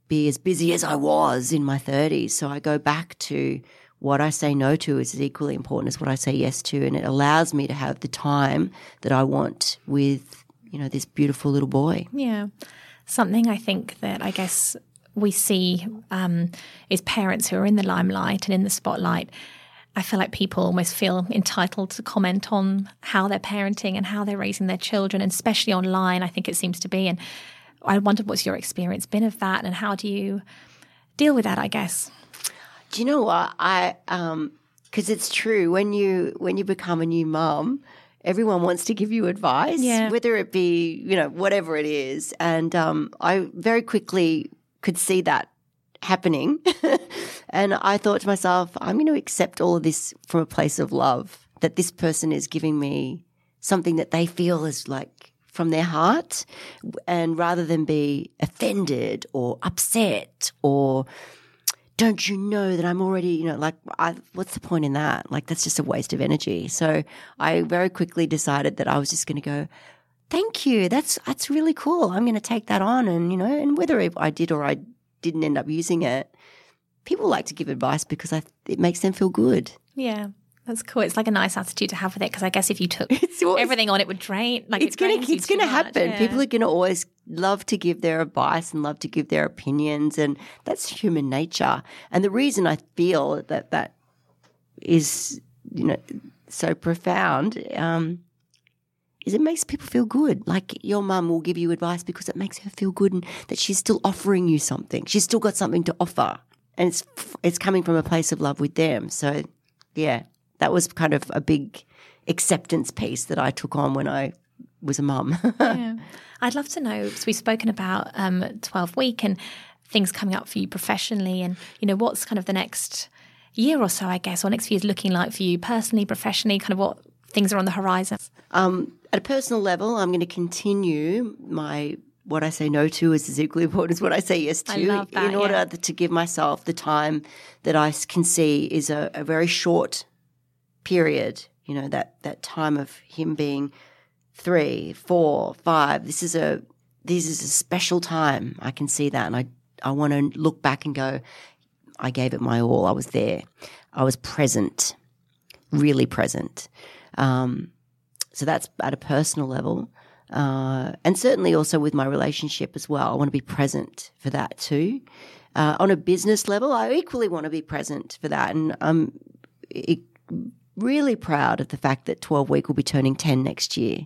be as busy as I was in my 30s. So I go back to what I say no to is as equally important as what I say yes to, and it allows me to have the time that I want with you know this beautiful little boy. Yeah, something I think that I guess we see um, is parents who are in the limelight and in the spotlight. I feel like people almost feel entitled to comment on how they're parenting and how they're raising their children, and especially online. I think it seems to be. And I wondered what's your experience been of that, and how do you deal with that? I guess. Do you know what I? Um, because it's true when you when you become a new mum, everyone wants to give you advice, Yeah. whether it be you know whatever it is, and um, I very quickly could see that happening, (laughs) and I thought to myself, I'm going to accept all of this from a place of love. That this person is giving me something that they feel is like from their heart, and rather than be offended or upset or don't you know that I'm already, you know, like, I, what's the point in that? Like, that's just a waste of energy. So I very quickly decided that I was just going to go, thank you. That's, that's really cool. I'm going to take that on. And, you know, and whether I did or I didn't end up using it, people like to give advice because I, it makes them feel good. Yeah. That's cool. It's like a nice attitude to have with it because I guess if you took (laughs) always- everything on, it would drain. Like it's it gonna it's gonna much, happen. yeah. People are gonna always love to give their advice and love to give their opinions, and that's human nature. And the reason I feel that that is you know so profound um, is it makes people feel good. Like your mum will give you advice because it makes her feel good, and that she's still offering you something. She's still got something to offer, and it's it's coming from a place of love with them. So yeah, that was kind of a big acceptance piece that I took on when I was a mum. (laughs) yeah. I'd love to know because we've spoken about um, 12 week and things coming up for you professionally and you know what's kind of the next year or so I guess or next few years looking like for you personally professionally kind of what things are on the horizon um, at a personal level, I'm going to continue my what I say no to is as equally important as what I say yes to. That, in order yeah. to give myself the time that I can see is a, a very short period. You know that that time of him being three, four, five. This is a this is a special time. I can see that, and I I want to look back and go, I gave it my all. I was there. I was present, really present. Um, so that's at a personal level. Uh, and certainly also with my relationship as well. I want to be present for that too. Uh, on a business level, I equally want to be present for that. And I'm e- really proud of the fact that 12 Week will be turning 10 next year.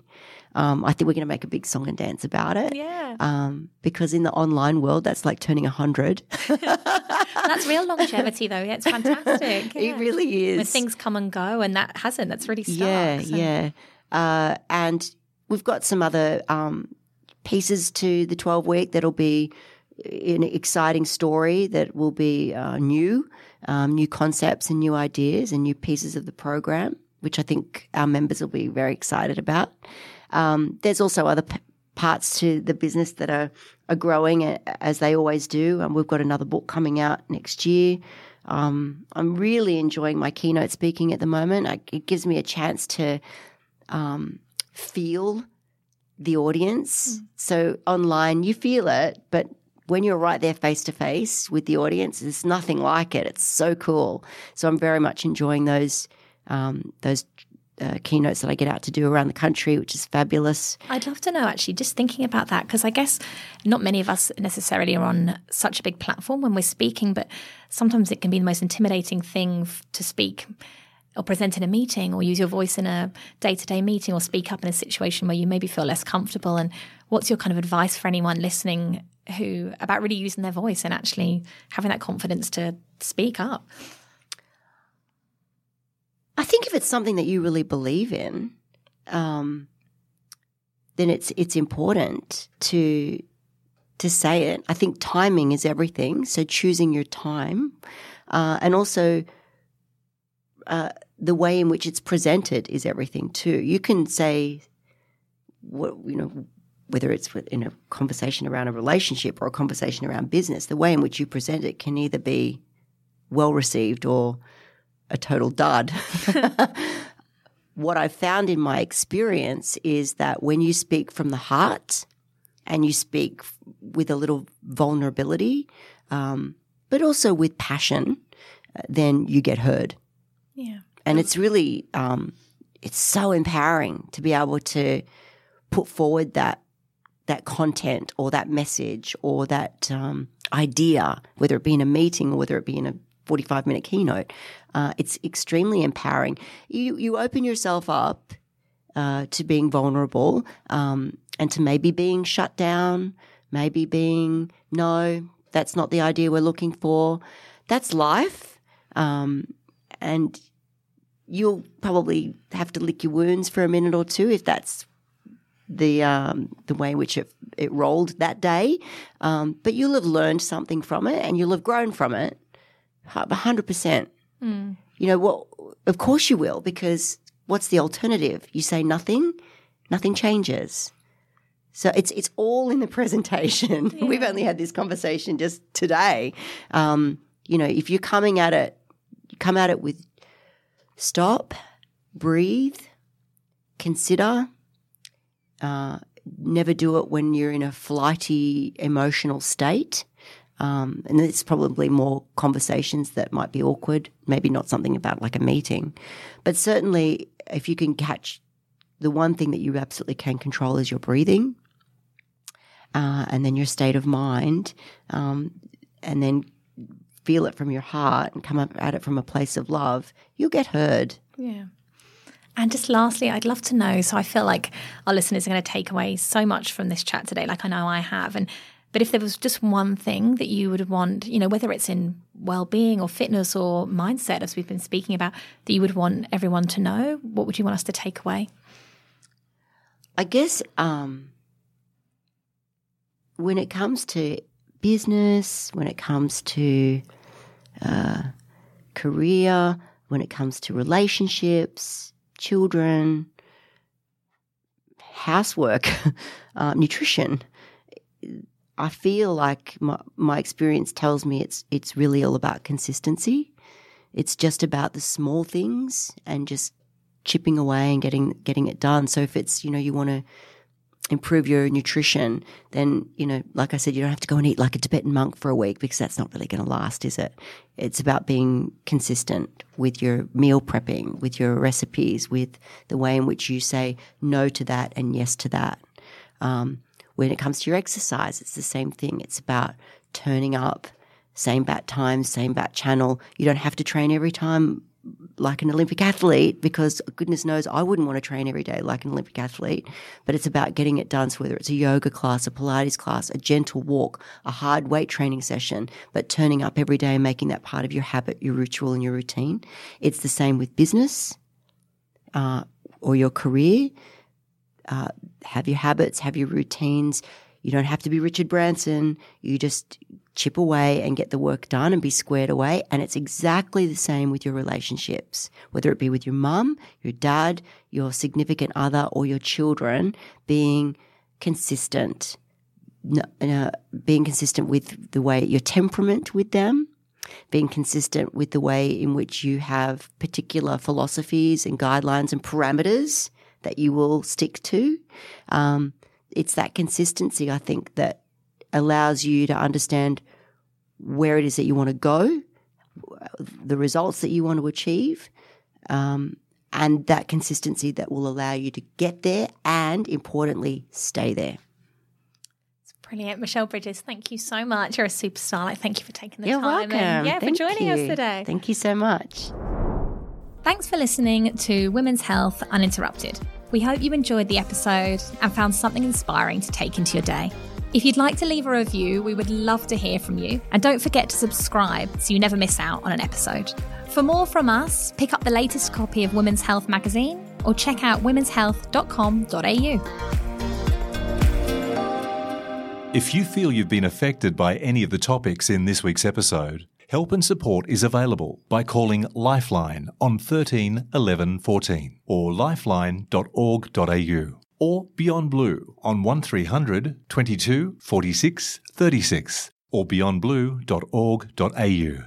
Um, I think we're going to make a big song and dance about it. yeah Um, because in the online world, that's like turning 100. (laughs) that's real longevity though yeah it's fantastic (laughs) It really is. when things come and go and that hasn't that's really stuck Yeah, so- yeah. Uh, and we've got some other um, pieces to the 12 week that'll be an exciting story that will be uh, new, um, new concepts and new ideas and new pieces of the program, which I think our members will be very excited about. Um, there's also other p- parts to the business that are, are growing as they always do. And we've got another book coming out next year. Um, I'm really enjoying my keynote speaking at the moment. I, it gives me a chance to um, feel the audience. So online, you feel it, but when you're right there face to face with the audience, there's nothing like it. It's so cool. So I'm very much enjoying those um, those uh, keynotes that I get out to do around the country, which is fabulous. I'd love to know actually, just thinking about that, because I guess not many of us necessarily are on such a big platform when we're speaking, but sometimes it can be the most intimidating thing f- to speak or present in a meeting or use your voice in a day to day meeting or speak up in a situation where you maybe feel less comfortable. And what's your kind of advice for anyone listening who about really using their voice and actually having that confidence to speak up? I think if it's something that you really believe in, um, then it's it's important to to say it. I think timing is everything. So choosing your time, uh, and also uh, the way in which it's presented is everything too. You can say, what you know, whether it's in a conversation around a relationship or a conversation around business. The way in which you present it can either be well received or a total dud. (laughs) what I've found in my experience is that when you speak from the heart and you speak with a little vulnerability, um, but also with passion, uh, then you get heard. Yeah. And it's really, um, it's so empowering to be able to put forward that that content or that message or that um, idea, whether it be in a meeting or whether it be in a 45 minute keynote. Uh, it's extremely empowering. You, you open yourself up uh, to being vulnerable um, and to maybe being shut down, maybe being, no, that's not the idea we're looking for. That's life. Um, and you'll probably have to lick your wounds for a minute or two if that's the um, the way in which it, it rolled that day. Um, but you'll have learned something from it and you'll have grown from it. hundred percent. Mm. You know what? Of course you will, because what's the alternative? You say nothing, nothing changes. So it's it's all in the presentation. Yeah. (laughs) We've only had this conversation just today. Um, you know, if you're coming at it, you come at it with stop, breathe, consider. Uh, never do it when you're in a flighty emotional state. Um, and it's probably more conversations that might be awkward, maybe not something about like a meeting. But certainly, if you can catch the one thing that you absolutely can control is your breathing uh, and then your state of mind, um, and then feel it from your heart and come up at it from a place of love, you'll get heard. Yeah. And just lastly, I'd love to know. So I feel like our listeners are going to take away so much from this chat today, like I know I have. And but if there was just one thing that you would want, you know, whether it's in well-being or fitness or mindset, as we've been speaking about, that you would want everyone to know, what would you want us to take away? I guess um, when it comes to business, when it comes to uh, career, when it comes to relationships, children, housework, (laughs) uh, nutrition, I feel like my, my experience tells me it's it's really all about consistency. It's just about the small things and just chipping away and getting getting it done. So if it's you know you want to improve your nutrition, then you know, like I said, you don't have to go and eat like a Tibetan monk for a week because that's not really going to last, is it? It's about being consistent with your meal prepping, with your recipes, with the way in which you say no to that and yes to that. Um, when it comes to your exercise, it's the same thing. It's about turning up, same bat time, same bat channel. You don't have to train every time like an Olympic athlete because goodness knows I wouldn't want to train every day like an Olympic athlete. But it's about getting it done. So whether it's a yoga class, a Pilates class, a gentle walk, a hard weight training session, but turning up every day and making that part of your habit, your ritual, and your routine. It's the same with business uh, or your career. Uh, have your habits, have your routines. You don't have to be Richard Branson. You just chip away and get the work done and be squared away. And it's exactly the same with your relationships, whether it be with your mum, your dad, your significant other, or your children, being consistent, uh, being consistent with the way your temperament with them, being consistent with the way in which you have particular philosophies and guidelines and parameters that you will stick to. Um, it's that consistency, I think, that allows you to understand where it is that you want to go, the results that you want to achieve, um, and that consistency that will allow you to get there and, importantly, stay there. It's Brilliant. Michelle Bridges, thank you so much. You're a superstar. Like, thank you for taking the You're time. welcome. And, yeah, Thank for joining you. us today. Thank you so much. Thanks for listening to Women's Health Uninterrupted. We hope you enjoyed the episode and found something inspiring to take into your day. If you'd like to leave a review, we would love to hear from you. And don't forget to subscribe so you never miss out on an episode. For more from us, pick up the latest copy of Women's Health magazine or check out womenshealth.com.au. If you feel you've been affected by any of the topics in this week's episode, help and support is available by calling Lifeline on 13 11 14 or lifeline.org.au or Beyond Blue on 1300 22 46 36 or beyondblue.org.au.